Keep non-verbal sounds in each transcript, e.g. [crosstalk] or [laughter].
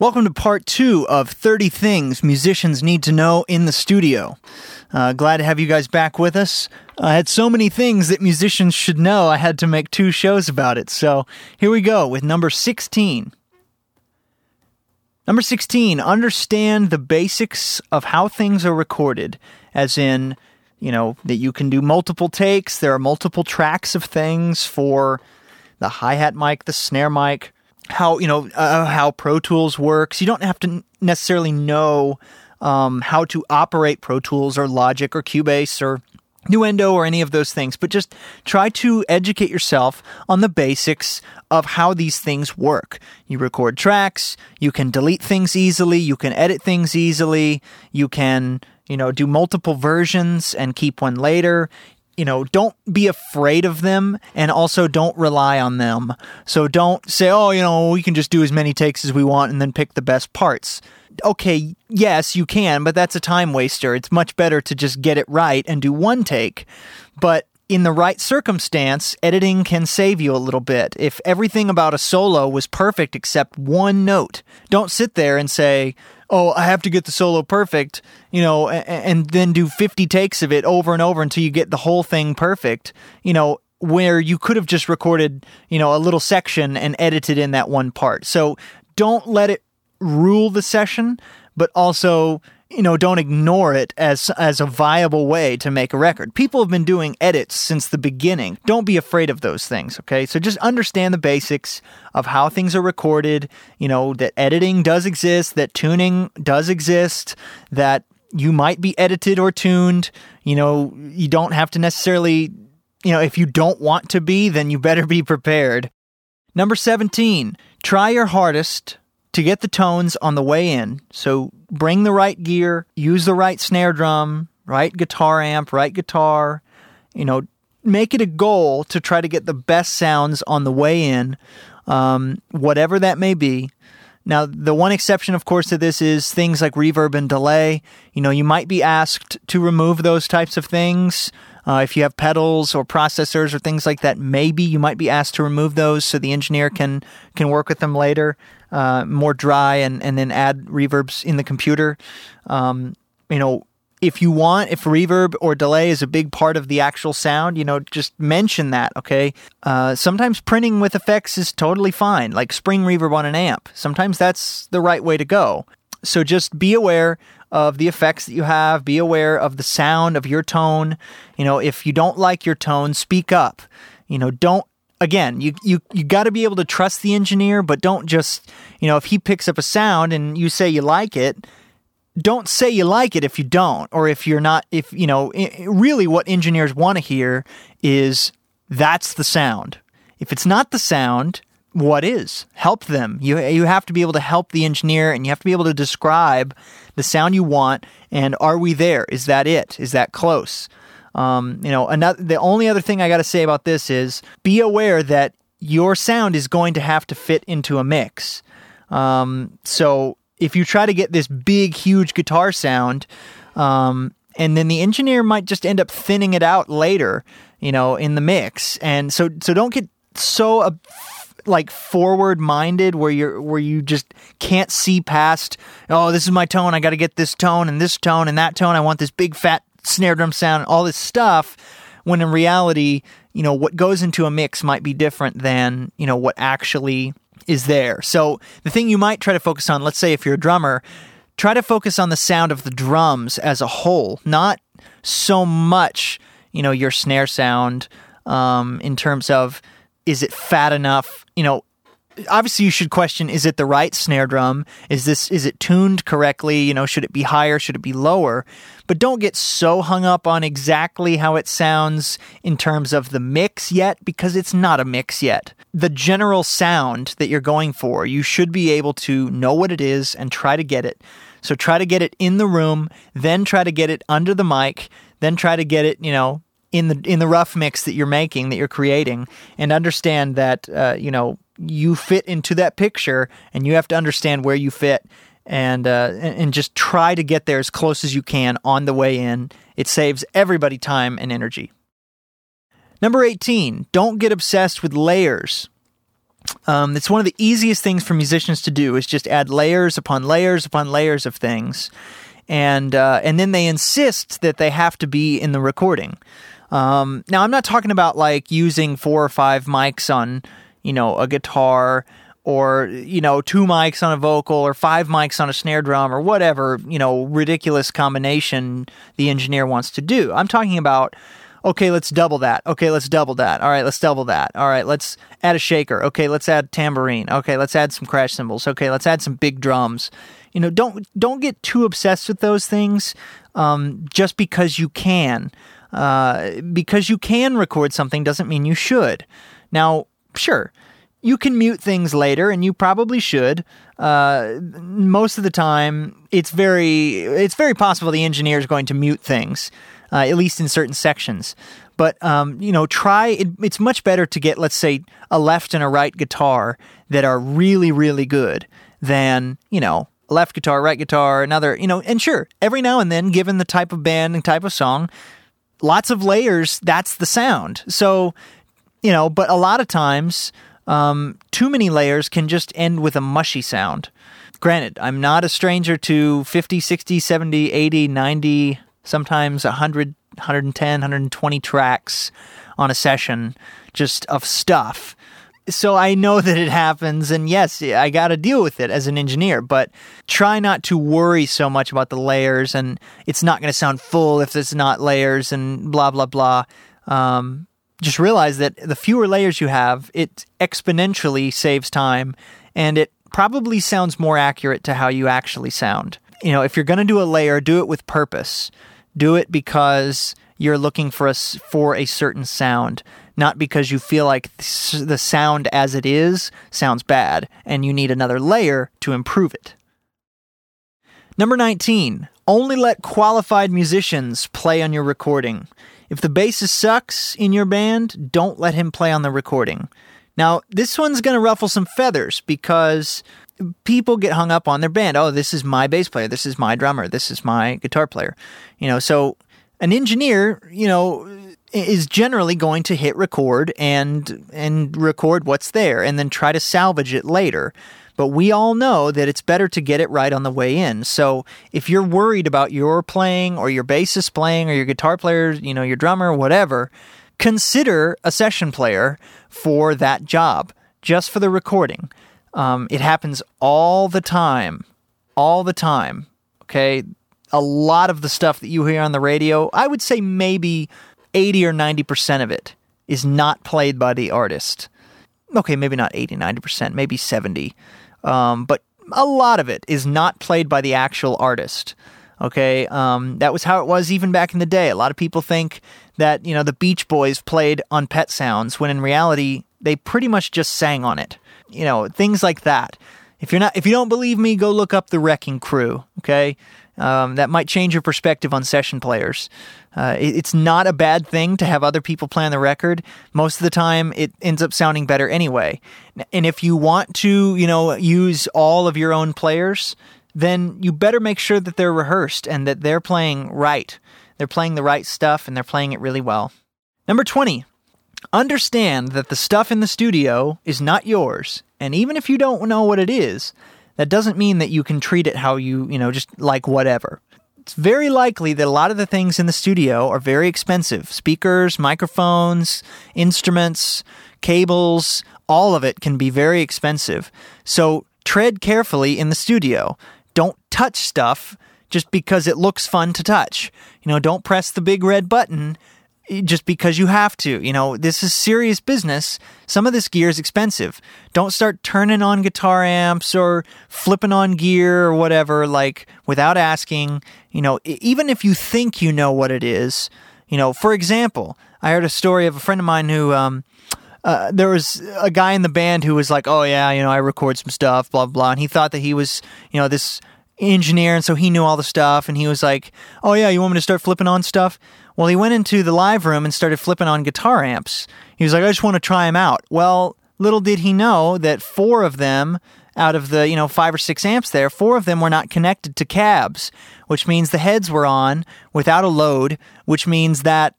Welcome to part two of 30 Things Musicians Need to Know in the Studio. Uh, glad to have you guys back with us. I had so many things that musicians should know, I had to make two shows about it. So here we go with number 16. Number 16, understand the basics of how things are recorded, as in, you know, that you can do multiple takes, there are multiple tracks of things for the hi hat mic, the snare mic how you know uh, how Pro Tools works. You don't have to necessarily know um, how to operate Pro Tools or Logic or Cubase or Nuendo or any of those things, but just try to educate yourself on the basics of how these things work. You record tracks, you can delete things easily, you can edit things easily, you can, you know, do multiple versions and keep one later you know, don't be afraid of them and also don't rely on them. So don't say, oh, you know, we can just do as many takes as we want and then pick the best parts. Okay, yes, you can, but that's a time waster. It's much better to just get it right and do one take. But in the right circumstance, editing can save you a little bit. If everything about a solo was perfect except one note, don't sit there and say, oh, I have to get the solo perfect, you know, and, then do 50 takes of it over and over until you get the whole thing perfect, you know, where you could have just recorded, you know, a little section and edited in that one part. So don't let it rule the session, but also you know, don't ignore it as as a viable way to make a record. People have been doing edits since the beginning. Don't be afraid of those things, okay? So just understand the basics of how things are recorded, you know, that editing does exist, that tuning does exist, that you might be edited or tuned, you know, you don't have to necessarily, you know, if you don't want to be, then you better be prepared. Number 17, try your hardest to get the tones on the way in. So bring the right gear, use the right snare drum, right guitar amp, right guitar, you know, make it a goal to try to get the best sounds on the way in, um, whatever that may be. Now, the one exception, of course, to this is things like reverb and delay. You know, you might be asked to remove those types of things. Uh, if you have pedals or processors or things like that, maybe you might be asked to remove those so the engineer can can work with them later uh, more dry and, and then add reverbs in the computer. Um, you know, if you want, if reverb or delay is a big part of the actual sound, you know, just mention that, okay? Uh, sometimes printing with effects is totally fine, like spring reverb on an amp. Sometimes that's the right way to go. So just be aware of the effects that you have, be aware of the sound of your tone. You know, if you don't like your tone, speak up. You know, don't again, you you you got to be able to trust the engineer, but don't just you know if he picks up a sound and you say you like it, don't say you like it if you don't, or if you're not. If you know, really, what engineers want to hear is that's the sound. If it's not the sound, what is? Help them. You you have to be able to help the engineer, and you have to be able to describe the sound you want. And are we there? Is that it? Is that close? Um, you know, another the only other thing I got to say about this is be aware that your sound is going to have to fit into a mix. Um, so if you try to get this big, huge guitar sound, um, and then the engineer might just end up thinning it out later, you know, in the mix. And so, so don't get so uh, like forward minded where you're where you just can't see past. Oh, this is my tone. I got to get this tone and this tone and that tone. I want this big fat snare drum sound, all this stuff, when in reality, you know, what goes into a mix might be different than, you know, what actually is there. So the thing you might try to focus on, let's say if you're a drummer, try to focus on the sound of the drums as a whole, not so much, you know, your snare sound um, in terms of is it fat enough, you know, obviously you should question is it the right snare drum? Is this is it tuned correctly? You know should it be higher? Should it be lower? But don't get so hung up on exactly how it sounds in terms of the mix yet because it's not a mix yet. The general sound that you're going for you should be able to know what it is and try to get it. So try to get it in the room then try to get it under the mic then try to get it you know in the in the rough mix that you're making that you're creating and understand that uh, you know you fit into that picture and you have to understand where you fit and uh, and just try to get there as close as you can on the way in. It saves everybody time and energy. Number 18, don't get obsessed with layers. Um, it's one of the easiest things for musicians to do is just add layers upon layers upon layers of things, and uh, and then they insist that they have to be in the recording. Um, now I'm not talking about like using four or five mics on you know a guitar or you know two mics on a vocal or five mics on a snare drum or whatever you know ridiculous combination the engineer wants to do. I'm talking about okay let's double that. Okay let's double that. All right let's double that. All right let's add a shaker. Okay let's add tambourine. Okay let's add some crash cymbals. Okay let's add some big drums. You know don't don't get too obsessed with those things um, just because you can uh, because you can record something doesn't mean you should now sure you can mute things later, and you probably should. Uh, most of the time, it's very it's very possible the engineer is going to mute things, uh, at least in certain sections. But um, you know, try. It, it's much better to get, let's say, a left and a right guitar that are really really good than you know left guitar, right guitar, another. You know, and sure, every now and then, given the type of band and type of song, lots of layers. That's the sound. So you know, but a lot of times um, too many layers can just end with a mushy sound. Granted, I'm not a stranger to 50, 60, 70, 80, 90, sometimes 100, 110, 120 tracks on a session just of stuff. So I know that it happens, and yes, I got to deal with it as an engineer, but try not to worry so much about the layers, and it's not going to sound full if it's not layers, and blah, blah, blah. Um, just realize that the fewer layers you have, it exponentially saves time and it probably sounds more accurate to how you actually sound. You know, if you're going to do a layer, do it with purpose. Do it because you're looking for a, for a certain sound, not because you feel like the sound as it is sounds bad and you need another layer to improve it. Number 19, only let qualified musicians play on your recording. If the bassist sucks in your band, don't let him play on the recording. Now, this one's going to ruffle some feathers because people get hung up on their band. Oh, this is my bass player. This is my drummer. This is my guitar player. You know, so an engineer, you know, is generally going to hit record and and record what's there and then try to salvage it later. But we all know that it's better to get it right on the way in. So if you're worried about your playing or your bassist playing or your guitar player, you know, your drummer, whatever, consider a session player for that job, just for the recording. Um, it happens all the time. All the time. Okay. A lot of the stuff that you hear on the radio, I would say maybe 80 or 90% of it is not played by the artist. Okay, maybe not 80, 90%, maybe 70. Um, but a lot of it is not played by the actual artist. Okay, um, that was how it was even back in the day. A lot of people think that you know the Beach Boys played on Pet Sounds when in reality they pretty much just sang on it. You know, things like that. If you're not, if you don't believe me, go look up the Wrecking Crew. Okay, um, that might change your perspective on session players. Uh, it, it's not a bad thing to have other people play on the record. Most of the time, it ends up sounding better anyway. And if you want to, you know, use all of your own players, then you better make sure that they're rehearsed and that they're playing right. They're playing the right stuff and they're playing it really well. Number 20, understand that the stuff in the studio is not yours. And even if you don't know what it is, that doesn't mean that you can treat it how you, you know, just like whatever. It's very likely that a lot of the things in the studio are very expensive speakers, microphones, instruments, cables, all of it can be very expensive. So tread carefully in the studio. Don't touch stuff just because it looks fun to touch. You know, don't press the big red button just because you have to. You know, this is serious business. Some of this gear is expensive. Don't start turning on guitar amps or flipping on gear or whatever, like without asking. You know, even if you think you know what it is, you know, for example, I heard a story of a friend of mine who, um, uh, there was a guy in the band who was like, "Oh yeah, you know, I record some stuff, blah blah," and he thought that he was, you know, this engineer, and so he knew all the stuff, and he was like, "Oh yeah, you want me to start flipping on stuff?" Well, he went into the live room and started flipping on guitar amps. He was like, I just want to try them out. Well, little did he know that four of them out of the, you know, five or six amps there, four of them were not connected to cabs, which means the heads were on without a load, which means that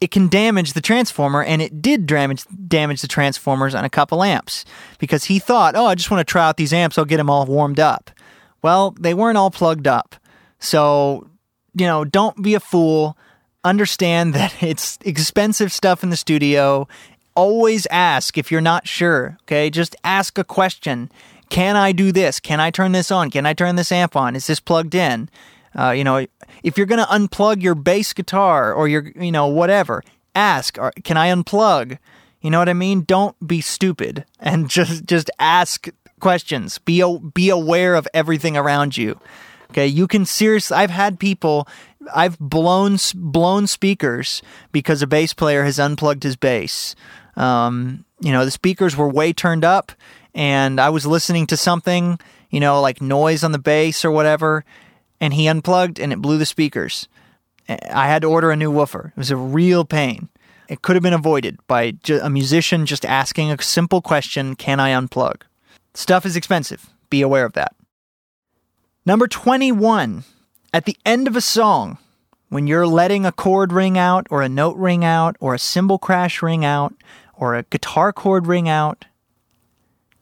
it can damage the transformer, and it did damage damage the transformers on a couple amps because he thought, oh, I just want to try out these amps, I'll get them all warmed up. Well, they weren't all plugged up, so you know, don't be a fool. Understand [laughs] that it's expensive stuff in the studio. Always ask if you're not sure. Okay, just ask a question. Can I do this? Can I turn this on? Can I turn this amp on? Is this plugged in? Uh, you know, if you're going to unplug your bass guitar or your, you know, whatever, ask, can I unplug? You know what I mean? Don't be stupid and [laughs] just just ask questions. Be be aware of everything around you. Okay, you can seriously. I've had people. I've blown blown speakers because a bass player has unplugged his bass. Um, you know, the speakers were way turned up, and I was listening to something, you know, like noise on the bass or whatever, and he unplugged and it blew the speakers. I had to order a new woofer. It was a real pain. It could have been avoided by a musician just asking a simple question Can I unplug? Stuff is expensive. Be aware of that. Number 21. At the end of a song, when you're letting a chord ring out, or a note ring out, or a cymbal crash ring out, or a guitar chord ring out,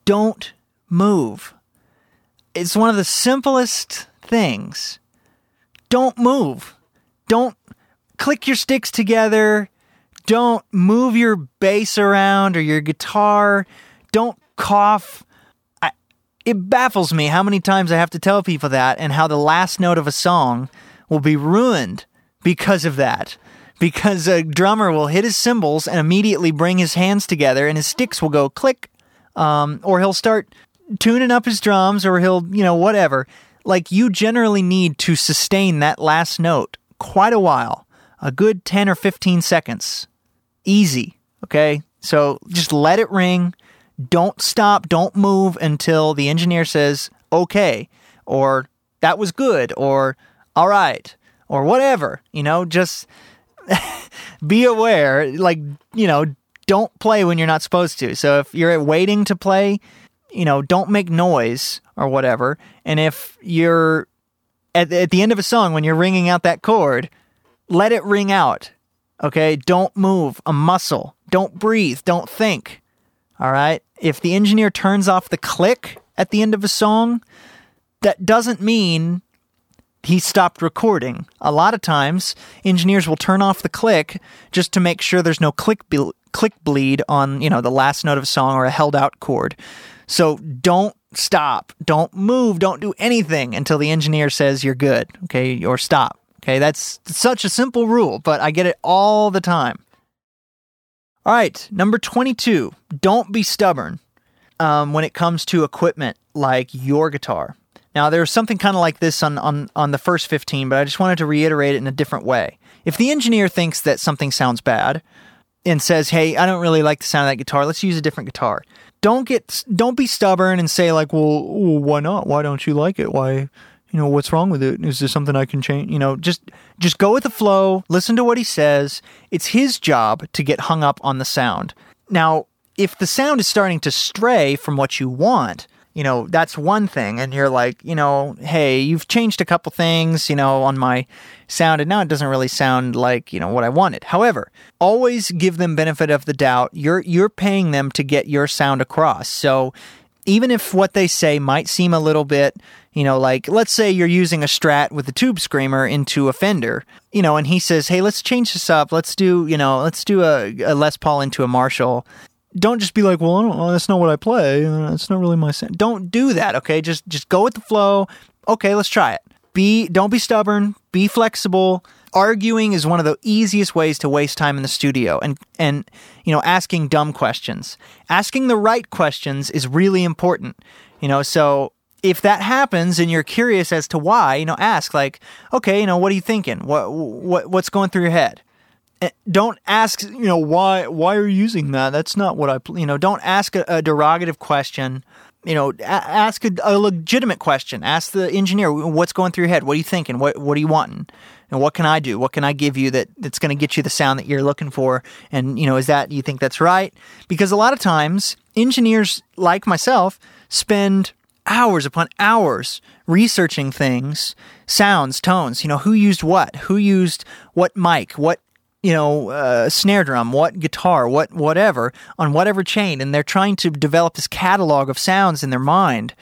don't move. It's one of the simplest things. Don't move. Don't click your sticks together. Don't move your bass around or your guitar. Don't cough. It baffles me how many times I have to tell people that and how the last note of a song will be ruined because of that. Because a drummer will hit his cymbals and immediately bring his hands together and his sticks will go click. Um, or he'll start tuning up his drums or he'll, you know, whatever like you generally need to sustain that last note quite a while, a good 10 or 15 seconds. Easy, okay? So just let it ring. Don't stop, don't move until the engineer says, okay, or that was good, or all right, or whatever. You know, just [laughs] be aware. Like, you know, don't play when you're not supposed to. So if you're waiting to play, you know, don't make noise or whatever. And if you're at, at the end of a song, when you're ringing out that chord, let it ring out. Okay. Don't move a muscle. Don't breathe. Don't think. All right. If the engineer turns off the click at the end of a song, that doesn't mean he stopped recording. A lot of times, engineers will turn off the click just to make sure there's no click be- click bleed on, you know, the last note of a song or a held out chord. So don't stop, don't move, don't do anything until the engineer says you're good, okay, or stop. Okay, that's such a simple rule, but I get it all the time. All right, number 22, don't be stubborn um, when it comes to equipment like your guitar. Now, there's something kind of like this on, on, on the first 15, but I just wanted to reiterate it in a different way. If the engineer thinks that something sounds bad and says, hey, I don't really like the sound of that guitar, let's use a different guitar don't get don't be stubborn and say like, well, why not? Why don't you like it? Why, you know, what's wrong with it? Is there something I can change? You know, just just go with the flow. Listen to what he says. It's his job to get hung up on the sound. Now, if the sound is starting to stray from what you want, you know, that's one thing. And you're like, you know, hey, you've changed a couple things, you know, on my sound, and now it doesn't really sound like, you know, what I wanted. However, always give them benefit of the doubt. You're you're paying them to get your sound across. So even if what they say might seem a little bit, you know, like let's say you're using a strat with a tube screamer into a Fender, you know, and he says, "Hey, let's change this up. Let's do, you know, let's do a, a Les Paul into a Marshall." don't just be like, well, well that's not what I play. That's not really my sound. Don't do that. Okay, just just go with the flow. Okay, let's try it. Be don't be stubborn. Be flexible. Arguing is one of the easiest ways to waste time in the studio, and and you know, asking dumb questions. Asking the right questions is really important. You know, so if that happens and you're curious as to why, you know, ask like, okay, you know, what are you thinking? What what what's going through your head? Eh, don't ask you know why why are you using that? That's not what i you know don't ask a, a derogative question. You know a- ask a, a, legitimate question. Ask the engineer what's going through your head? What are you thinking? What what are you wanting? And what can i do? What can i give you that that's going to get you the sound that you're looking for? And you know is that you think that's right? Because a lot of times engineers like myself spend hours upon hours researching things sounds tones you know who used what? Who used what mic? What you know, uh, snare drum, what guitar, what whatever, on whatever chain, and they're trying to develop this catalog of sounds in their mind.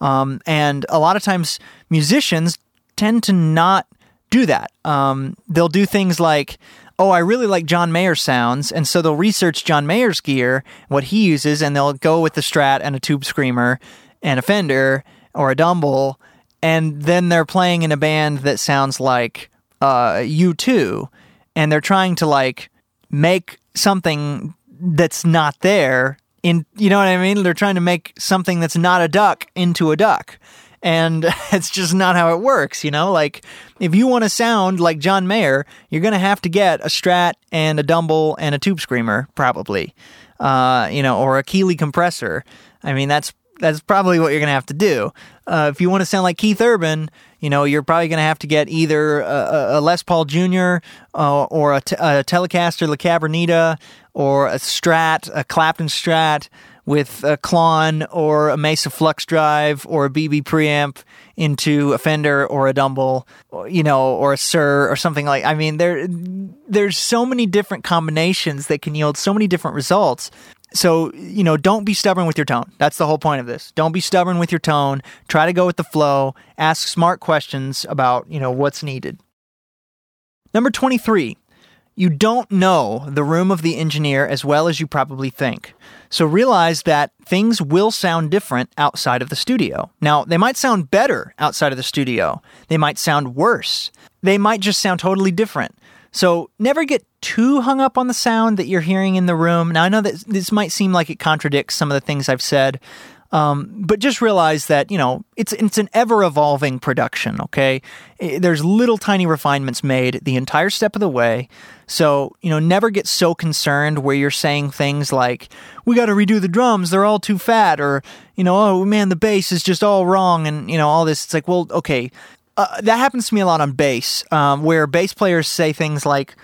Um, and a lot of times, musicians tend to not do that. Um, they'll do things like, oh, I really like John Mayer sounds, and so they'll research John Mayer's gear, what he uses, and they'll go with the Strat and a Tube Screamer and a Fender or a Dumble, and then they're playing in a band that sounds like uh, U2 and they're trying to like make something that's not there in you know what I mean? They're trying to make something that's not a duck into a duck. And [laughs] it's just not how it works, you know? Like if you want to sound like John Mayer, you're going to have to get a Strat and a Dumble and a Tube Screamer probably. Uh, you know, or a Keeley compressor. I mean, that's that's probably what you're going to have to do. Uh, if you want to sound like Keith Urban, you know, you're probably going to have to get either a, a Les Paul Jr. Uh, or a, Telecaster La Cabronita or a Strat, a Clapton Strat with a Klon or a Mesa Flux Drive or a BB preamp into a Fender or a Dumble, you know, or a Suhr or something like. I mean, there there's so many different combinations that can yield so many different results so you know don't be stubborn with your tone. That's the whole point of this. Don't be stubborn with your tone. Try to go with the flow. Ask smart questions about you know what's needed. Number 23 you don't know the room of the engineer as well as you probably think. So realize that things will sound different outside of the studio. Now they might sound better outside of the studio. They might sound worse. They might just sound totally different so never get too hung up on the sound that you're hearing in the room. Now, I know that this might seem like it contradicts some of the things I've said, um, but just realize that you know it's it's an ever evolving production. Okay, there's little tiny refinements made the entire step of the way. So you know, never get so concerned where you're saying things like "we got to redo the drums; they're all too fat," or you know, "oh man, the bass is just all wrong," and you know all this. It's like, well, okay, uh, that happens to me a lot on bass, um, where bass players say things like,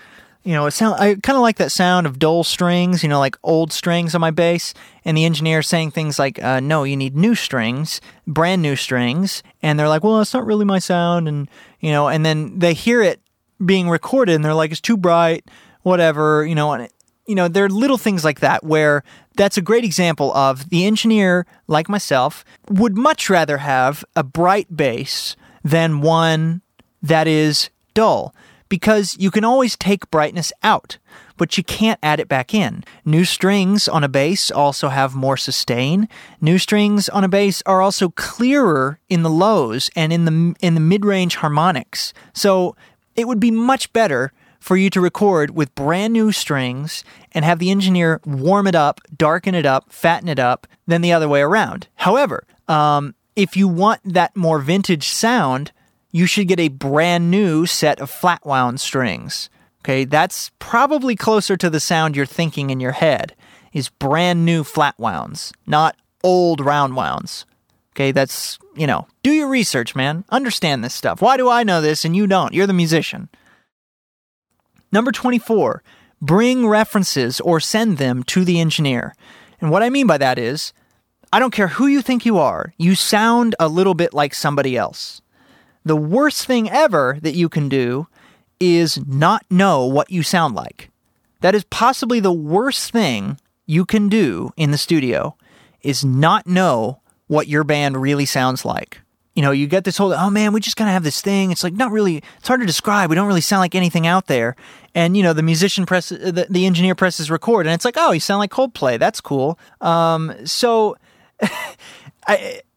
you know, it sound I kind of like that sound of dull strings, you know, like old strings on my bass, and the engineer saying things like, uh, "No, you need new strings, brand new strings," and they're like, "Well, that's not really my sound," and you know, and then they hear it being recorded, and they're like, "It's too bright, whatever," you know, and it, you know, there are little things like that where that's a great example of the engineer, like myself, would much rather have a bright bass than one that is dull because you can always take brightness out, but you can't add it back in. New strings on a bass also have more sustain. New strings on a bass are also clearer in the lows and in the in the mid-range harmonics. So it would be much better for you to record with brand new strings and have the engineer warm it up, darken it up, fatten it up than the other way around. However, um, if you want that more vintage sound, you should get a brand new set of flat wound strings. Okay, that's probably closer to the sound you're thinking in your head is brand new flat wounds, not old round wounds. Okay, that's, you know, do your research, man. Understand this stuff. Why do I know this and you don't? You're the musician. Number 24, bring references or send them to the engineer. And what I mean by that is, I don't care who you think you are, you sound a little bit like somebody else. The worst thing ever that you can do is not know what you sound like. That is possibly the worst thing you can do in the studio is not know what your band really sounds like. You know, you get this whole, oh man, we just kind of have this thing. It's like not really, it's hard to describe. We don't really sound like anything out there. And, you know, the musician presses, the, the engineer presses record and it's like, oh, you sound like Coldplay. That's cool. Um, so, [laughs]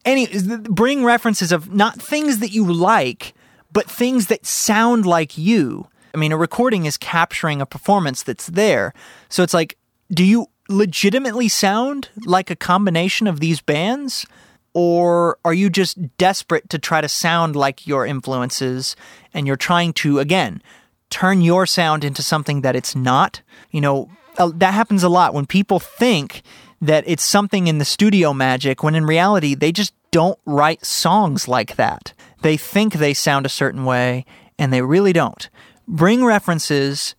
Any bring references of not things that you like, but things that sound like you. I mean, a recording is capturing a performance that's there. So it's like, do you legitimately sound like a combination of these bands? Or are you just desperate to try to sound like your influences and you're trying to, again, turn your sound into something that it's not? You know, that happens a lot when people think that it's something in the studio magic when in reality they just don't write songs like that. They think they sound a certain way and they really don't. Bring references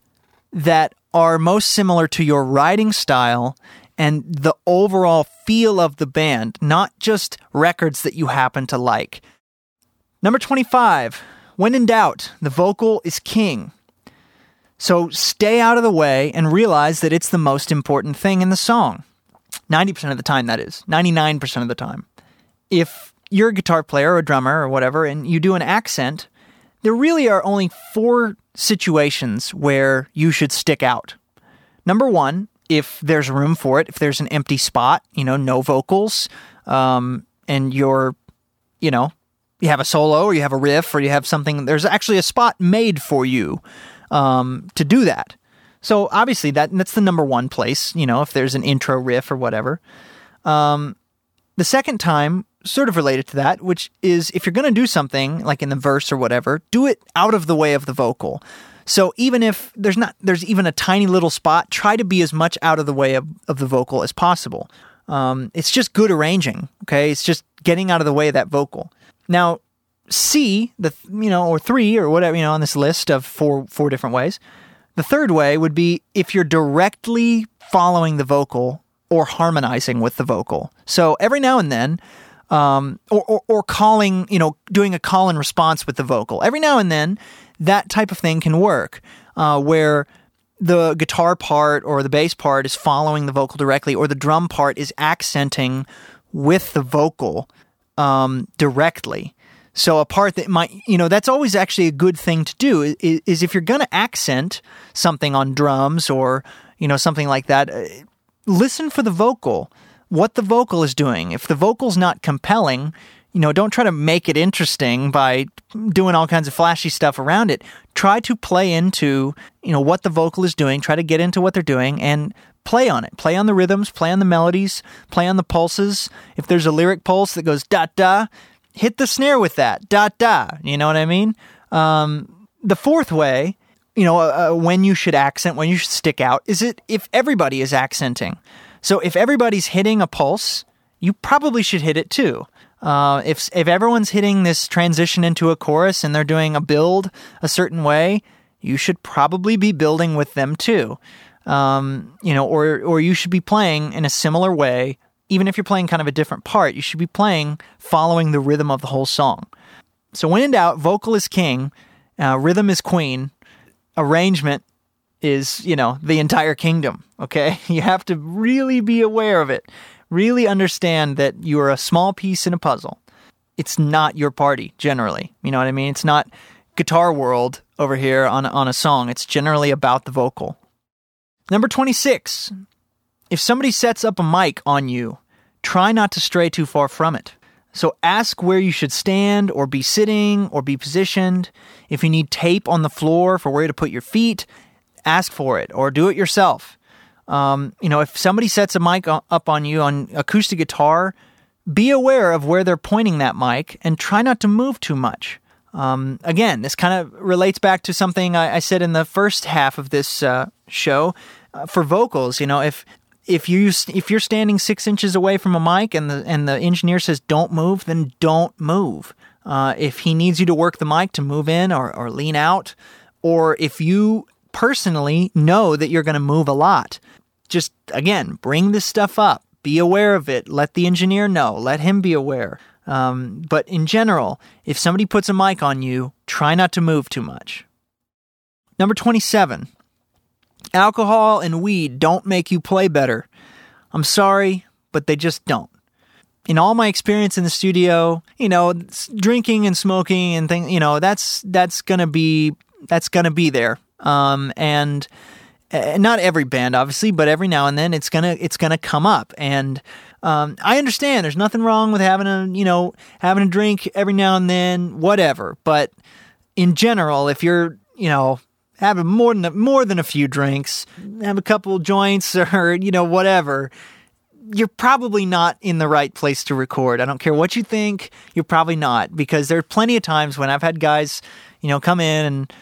that are most similar to your writing style and the overall feel of the band, not just records that you happen to like. Number 25, when in doubt, the vocal is king. So stay out of the way and realize that it's the most important thing in the song. 90% of the time, that is. 99% of the time. If you're a guitar player or a drummer or whatever, and you do an accent, there really are only four situations where you should stick out. Number one, if there's room for it, if there's an empty spot, you know, no vocals, um, and you're, you know, you have a solo or you have a riff or you have something, there's actually a spot made for you um, to do that. So obviously that that's the number one place, you know, if there's an intro riff or whatever. Um, the second time, sort of related to that, which is if you're going to do something like in the verse or whatever, do it out of the way of the vocal. So even if there's not there's even a tiny little spot, try to be as much out of the way of, of the vocal as possible. Um, it's just good arranging. Okay, it's just getting out of the way of that vocal. Now, C, the you know, or three or whatever you know on this list of four four different ways. The third way would be if you're directly following the vocal or harmonizing with the vocal. So every now and then, um, or, or, or calling, you know, doing a call and response with the vocal. Every now and then, that type of thing can work, uh, where the guitar part or the bass part is following the vocal directly, or the drum part is accenting with the vocal um, directly. So a part that might, you know, that's always actually a good thing to do is, is if you're going to accent something on drums or, you know, something like that, uh, listen for the vocal, what the vocal is doing. If the vocal's not compelling, you know, don't try to make it interesting by doing all kinds of flashy stuff around it. Try to play into, you know, what the vocal is doing, try to get into what they're doing and play on it. Play on the rhythms, play on the melodies, play on the pulses. If there's a lyric pulse that goes da da, hit the snare with that da da. You know what I mean? Um, the fourth way, you know, uh, uh, when you should accent, when you should stick out, is it if everybody is accenting. So if everybody's hitting a pulse, you probably should hit it too. Uh, if if everyone's hitting this transition into a chorus and they're doing a build a certain way, you should probably be building with them too. Um, you know, or or you should be playing in a similar way even if you're playing kind of a different part, you should be playing following the rhythm of the whole song. So when in doubt, vocal is king, uh, rhythm is queen, arrangement is, you know, the entire kingdom. Okay. [laughs] You have to really be aware of it. Really understand that you are a small piece in a puzzle. It's not your party, generally. You know what I mean? It's not guitar world over here on, on a song. It's generally about the vocal. Number 26. If somebody sets up a mic on you, try not to stray too far from it. So ask where you should stand or be sitting or be positioned. If you need tape on the floor for where to put your feet, ask for it or do it yourself. Um, you know, if somebody sets a mic up on you on acoustic guitar, be aware of where they're pointing that mic and try not to move too much. Um, again, this kind of relates back to something I, I, said in the first half of this uh, show. Uh, for vocals, you know, if if you if you're standing six inches away from a mic and the and the engineer says don't move, then don't move. Uh, if he needs you to work the mic to move in or, or lean out, or if you personally know that you're going to move a lot, just again bring this stuff up. Be aware of it. Let the engineer know. Let him be aware. Um, but in general, if somebody puts a mic on you, try not to move too much. Number 27, Alcohol and weed don't make you play better. I'm sorry, but they just don't. In all my experience in the studio, you know, drinking and smoking and things, you know, that's that's gonna be that's gonna be there. Um, and uh, not every band, obviously, but every now and then it's gonna it's gonna come up. And um, I understand there's nothing wrong with having a you know having a drink every now and then, whatever. But in general, if you're you know have more than a, more than a few drinks, have a couple joints [laughs] or you know whatever, you're probably not in the right place to record. I don't care what you think, you're probably not because there are plenty of times when I've had guys, you know, come in and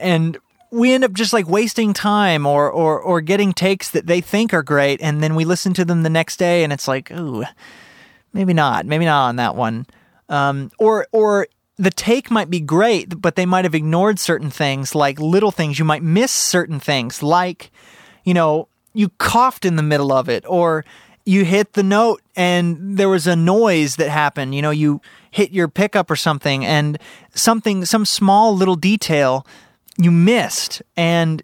and we end up just like wasting time or or or getting takes that they think are great and then we listen to them the next day and it's like, ooh, maybe not, maybe not on that one. Um, or or the take might be great, but they might have ignored certain things, like little things. You might miss certain things, like, you know, you coughed in the middle of it, or you hit the note and there was a noise that happened. You know, you hit your pickup or something, and something, some small little detail you missed and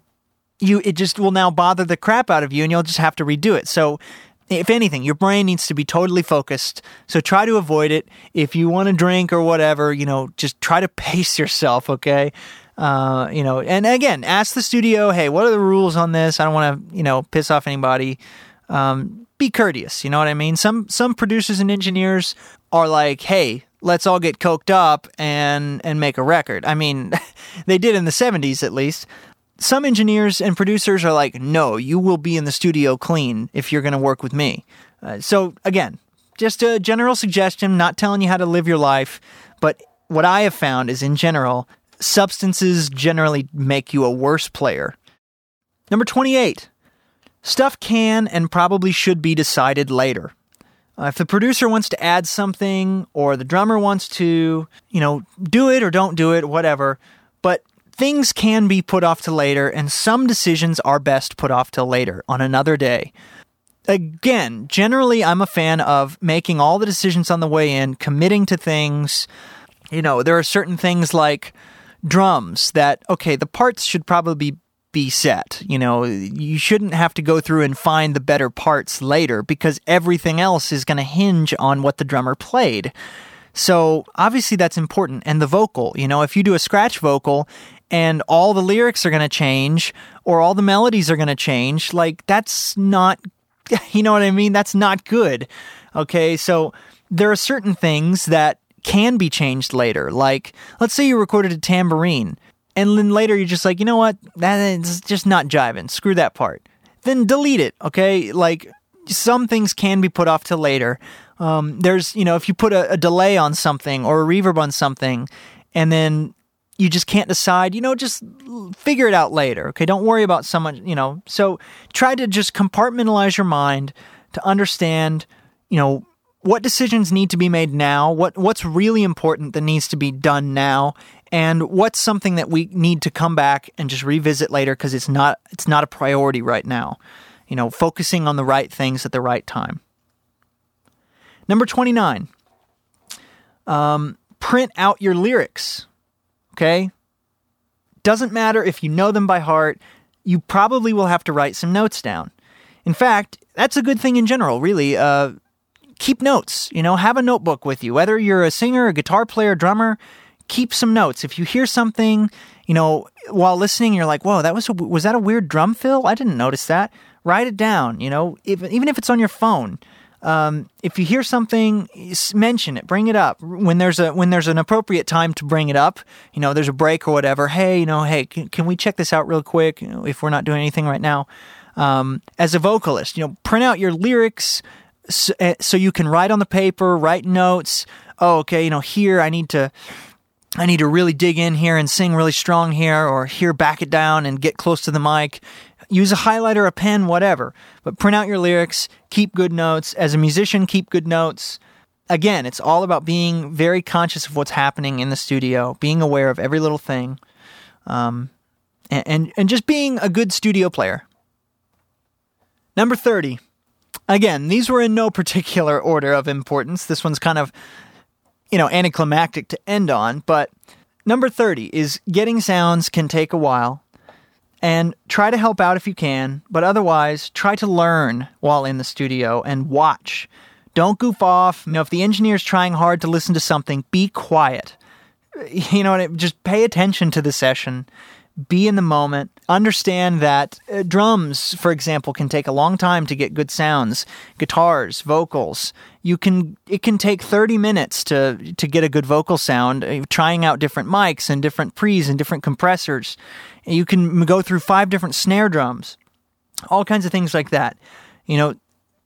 you it just will now bother the crap out of you and you'll just have to redo it. So if anything, your brain needs to be totally focused. So try to avoid it. If you want to drink or whatever, you know, just try to [laughs] pace yourself, okay? Uh, you know, and again, ask the studio, hey, what are the rules on this? I don't want to, you know, piss off anybody. Um, be courteous, you know what I mean? Some some producers and engineers are like, hey, let's all get coked up and and make a record. I mean, [laughs] they did in the 70s at least. Some engineers and producers are like, no, you will be in the studio clean if you're going to work with me. Uh, so again, just a general suggestion, not telling you how to live your life, but what I have found is in general, substances generally make you a worse player. Number 28. Stuff can and probably should be decided later. Uh, if the producer wants to add something or the drummer wants to, you know, do it or don't do it, whatever, but things can be put off to later and some decisions are best put off till later on another day. Again, generally I'm a fan of making all the decisions on the way in, committing to things. You know, there are certain things like drums that okay, the parts should probably be set. You know, you shouldn't have to go through and find the better parts later because everything else is going to hinge on what the drummer played. So obviously that's important. And the vocal, you know, if you do a scratch vocal and all the lyrics are going to change or all the melodies are going to change, like that's not, [laughs] you know what I mean? That's not good. Okay. So there are certain things that can be changed later. Like, let's say you recorded a tambourine and then later you're just like, you know what? That's just not jiving. Screw that part. Then delete it, okay? Like, some things can be put off to later. Um, there's, you know, if you put a, a delay on something or a reverb on something, and then you just can't decide, you know, just figure it out later. Okay. Don't worry about someone, you know. So try to just compartmentalize your mind to understand, you know, what decisions need to be made now, what what's really important that needs to be done now, and what's something that we need to come back and just revisit later because it's not it's not a priority right now. You know, focusing on the right things at the right time. Number 29. Um, print out your lyrics. Okay? Doesn't matter if you know them by heart, you probably will have to write some notes down. In fact, that's a good thing in general, really. Uh, keep notes. You know, have a notebook with you. Whether you're a singer, a guitar player, drummer, keep some notes. If you hear something, you know, while listening, you're like, "Whoa, that was a, was that a weird drum fill? I didn't notice that." Write it down. You know, if, even if it's on your phone. Um, if you hear something, mention it, bring it up when there's a when there's an appropriate time to bring it up. You know, there's a break or whatever. Hey, you know, hey, can, can we check this out real quick? You know, if we're not doing anything right now. Um, as a vocalist, you know, print out your lyrics so, eh, so you can write on the paper, write notes. Oh, okay, you know, here I need to I need to really dig in here and sing really strong here, or here back it down and get close to the mic. Use a highlighter, a pen, whatever. But print out your lyrics, keep good notes. As a musician, keep good notes. Again, it's all about being very conscious of what's happening in the studio, being aware of every little thing, um, and, and, and just being a good studio player. Number 30. Again, these were in no particular [laughs] order of importance. This one's kind of you know, anticlimactic to end on, but number 30 is getting sounds can take a while and try to help out if you can, but otherwise try to learn while in the studio and watch. Don't goof off. You know, if the engineer's trying hard to listen to something, be quiet. [laughs] You know, just pay attention to the session be in the moment, understand that uh, drums, for example, can take a long time to get good sounds, guitars, vocals. You can it can take 30 minutes to to get a good vocal sound, uh, trying out different mics and different pre's and different compressors. You can go through five different snare drums. All kinds of things like that. You know,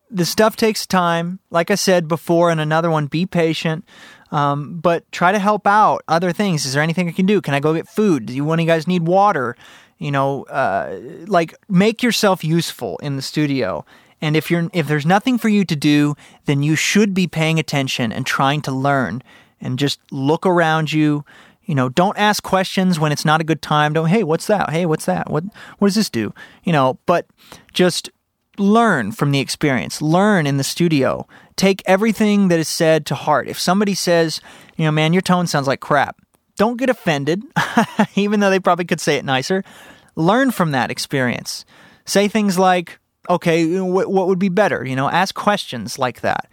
the stuff takes time. Like I said before, and another one, be patient. Um, but try to help out other things. Is there anything I can do? Can I go get food? Do you one of you guys need water? You know, uh, like make yourself useful in the studio. And if you're if there's nothing for you to do, then you should be paying attention and trying to learn and just look around you. You know, don't ask questions when it's not a good time. Don't, hey, what's that? Hey, what's that? What what does this do? You know, but just learn from the experience. Learn in the studio take everything that is said to heart. If somebody says, you know, man, your tone sounds like crap, don't get offended, [laughs] even though they probably could say it nicer. Learn from that experience. Say things like, okay, what, what would be better? You know, ask questions like that.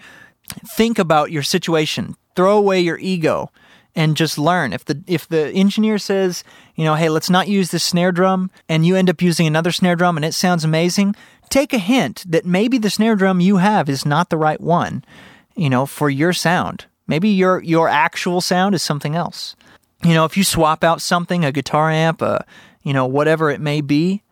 Think about your situation. Throw away your ego and just learn. If the if the engineer says, you know, hey, let's not use this snare drum, and you end up using another snare drum and it sounds amazing, take a hint that maybe the snare drum you have is not the right one, you know, for your sound. Maybe your your actual sound is something else. You know, if you swap out something, a guitar amp, a you know, whatever it may be,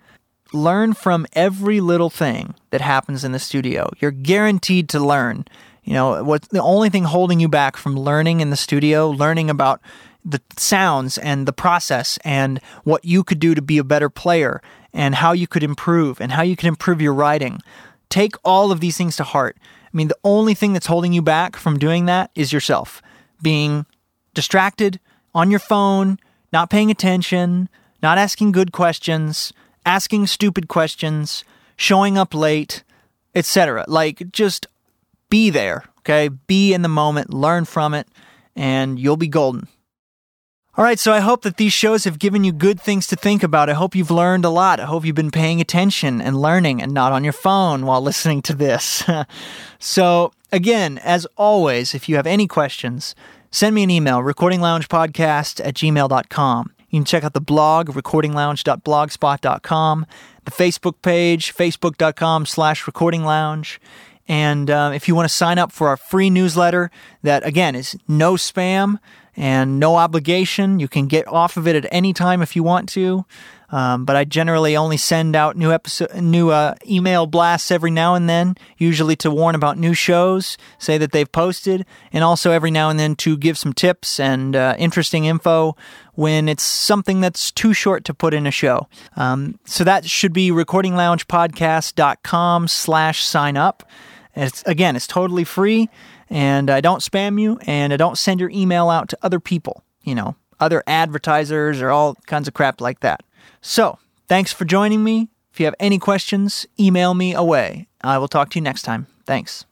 learn from every little thing that happens in the studio. You're guaranteed to learn. You know, what's the only thing holding you back from learning in the studio, learning about the sounds and the process and what you could do to be a better player and how you could improve and how you could improve your writing. Take all of these things to heart. I mean, the only thing that's holding you back from doing that is yourself being distracted on your phone, not paying attention, not asking good questions, asking stupid questions, showing up late, etc. Like just be there, okay? Be in the moment, learn from it, and you'll be golden. All right, so I hope that these shows have given you good things to think about. I hope you've learned a lot. I hope you've been paying attention and learning and not on your phone while [laughs] listening to this. [laughs] so, again, as always, if you have any questions, send me an email, recordingloungepodcast at gmail.com. You can check out the blog, recordinglounge.blogspot.com, the Facebook page, facebook.com slash recordinglounge. And uh, if you want to sign up for our free newsletter, that again is no spam and no obligation. You can get off of it at any time if you want to. Um, but I generally only send out new episode, new uh, email blasts every now and then, usually to warn about new shows, say that they've posted, and also every now and then to give some tips and uh, interesting info when it's something that's too short to put in a show. Um, so that should be recordingloungepodcast.com slash sign up. It's, again, it's totally free, and I don't spam you, and I don't send your email out to other people, you know, other advertisers or all kinds of crap like that. So, thanks for joining me. If you have any questions, email me away. I will talk to you next time. Thanks.